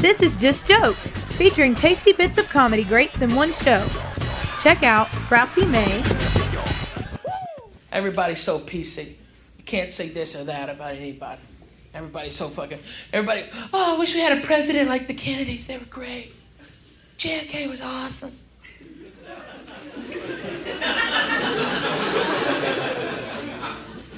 This is Just Jokes, featuring tasty bits of comedy greats in one show. Check out Ralphie May, Everybody's so PC. You can't say this or that about anybody. Everybody's so fucking. Everybody. Oh, I wish we had a president like the Kennedys. They were great. JFK was awesome.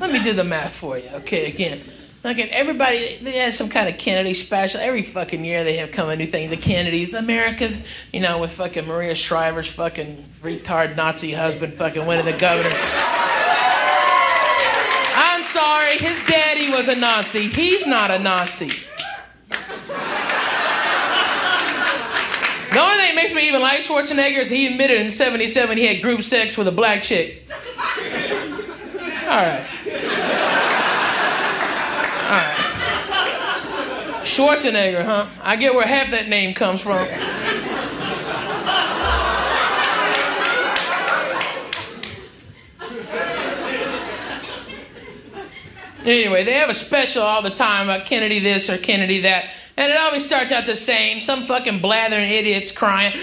Let me do the math for you. Okay, again. Again, everybody they had some kind of Kennedy special. Every fucking year they have come a new thing. The Kennedys, the Americas, you know, with fucking Maria Shriver's fucking retard Nazi husband fucking winning the governor. I'm sorry, his daddy was a Nazi. He's not a Nazi. The only thing that makes me even like Schwarzenegger is he admitted in 77 he had group sex with a black chick. All right. Right. Schwarzenegger, huh? I get where half that name comes from. Anyway, they have a special all the time about Kennedy this or Kennedy that. And it always starts out the same. Some fucking blathering idiots crying, How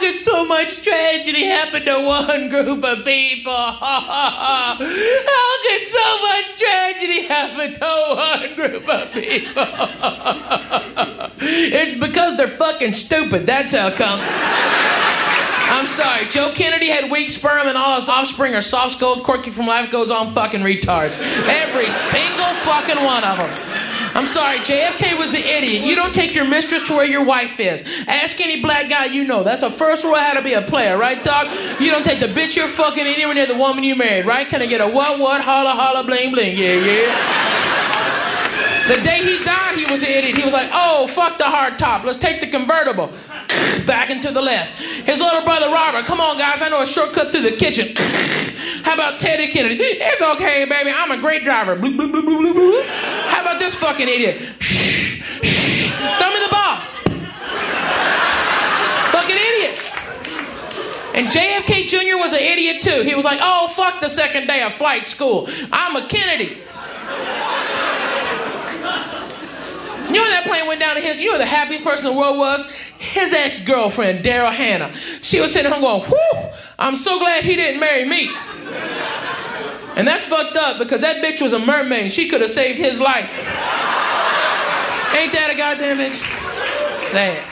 could so much tragedy happen to one group of people? How could so tragedy happen to one group of people? it's because they're fucking stupid. That's how come. I'm sorry. Joe Kennedy had weak sperm and all his offspring are soft skulled, Corky from life goes on fucking retards. Every single fucking one of them. I'm sorry, JFK was an idiot. You don't take your mistress to where your wife is. Ask any black guy you know. That's the first rule how to be a player, right, dog? You don't take the bitch you're fucking anywhere near the woman you married, right? Can I get a what, what, holla, holla, bling, bling? Yeah, yeah. The day he died, he was an idiot. He was like, oh, fuck the hard top. Let's take the convertible. Back and to the left. His little brother Robert, come on, guys, I know a shortcut through the kitchen. How about Teddy Kennedy? It's okay, baby. I'm a great driver. Bloop, bloop, bloop, bloop, bloop, bloop. About this fucking idiot? Shh, shh. Throw me the ball. fucking idiots. And JFK Jr. was an idiot too. He was like, oh, fuck the second day of flight school. I'm a Kennedy. You know that plane went down to his, you know the happiest person in the world was? His ex-girlfriend, Daryl Hannah. She was sitting home going, whew, I'm so glad he didn't marry me. And that's fucked up because that bitch was a mermaid. She could have saved his life. Ain't that a goddamn bitch? Sad.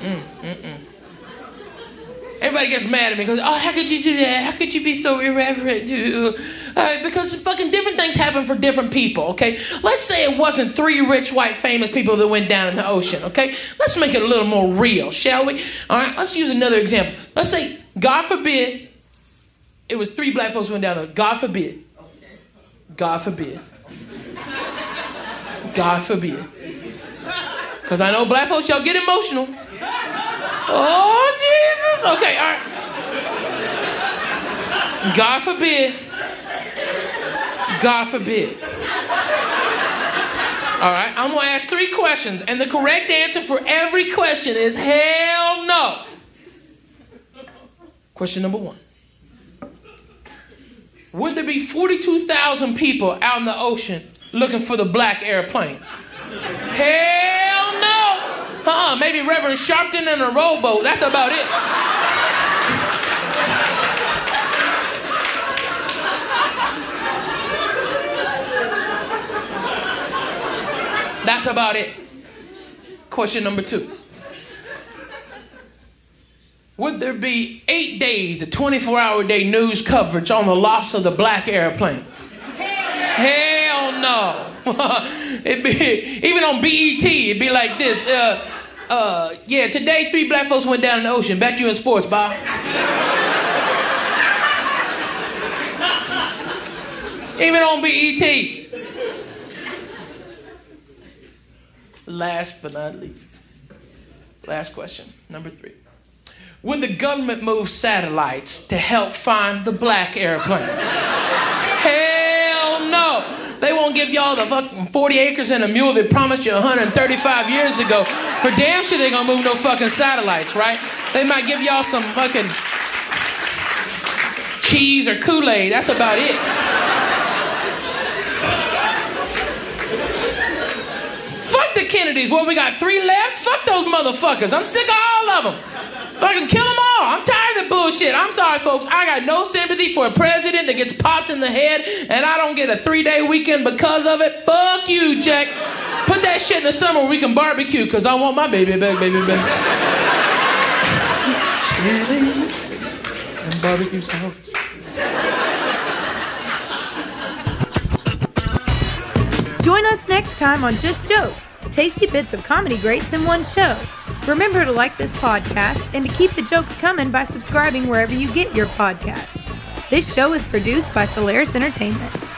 Mm, mm, mm. Everybody gets mad at me because, oh, how could you do that? How could you be so irreverent, dude? Uh, because fucking different things happen for different people, okay? Let's say it wasn't three rich, white, famous people that went down in the ocean, okay? Let's make it a little more real, shall we? All right, let's use another example. Let's say, God forbid, it was three black folks went down there. God forbid. God forbid. God forbid. Because I know black folks, y'all get emotional. Oh, Jesus. Okay, all right. God forbid. God forbid. All right, I'm going to ask three questions, and the correct answer for every question is hell no. Question number one Would there be 42,000 people out in the ocean looking for the black airplane? Hell no. Uh-uh, maybe Reverend Sharpton and a rowboat. That's about it. That's about it. Question number two. Would there be eight days of 24 hour day news coverage on the loss of the black airplane? Hell no. it'd be, even on BET, it'd be like this. Uh, uh, yeah, today three black folks went down in the ocean. Back you in sports, Bob. even on BET. Last but not least, last question, number three. Would the government move satellites to help find the black airplane? Hell no. They won't give y'all the fucking 40 acres and a mule they promised you 135 years ago. For damn sure they gonna move no fucking satellites, right? They might give y'all some fucking cheese or Kool-Aid. That's about it. Kennedys. What, we got three left? Fuck those motherfuckers. I'm sick of all of them. Fucking kill them all. I'm tired of the bullshit. I'm sorry, folks. I got no sympathy for a president that gets popped in the head and I don't get a three day weekend because of it. Fuck you, Jack. Put that shit in the summer where we can barbecue because I want my baby back, baby back. Chili and barbecue sauce. Join us next time on Just Jokes, tasty bits of comedy greats in one show. Remember to like this podcast and to keep the jokes coming by subscribing wherever you get your podcast. This show is produced by Solaris Entertainment.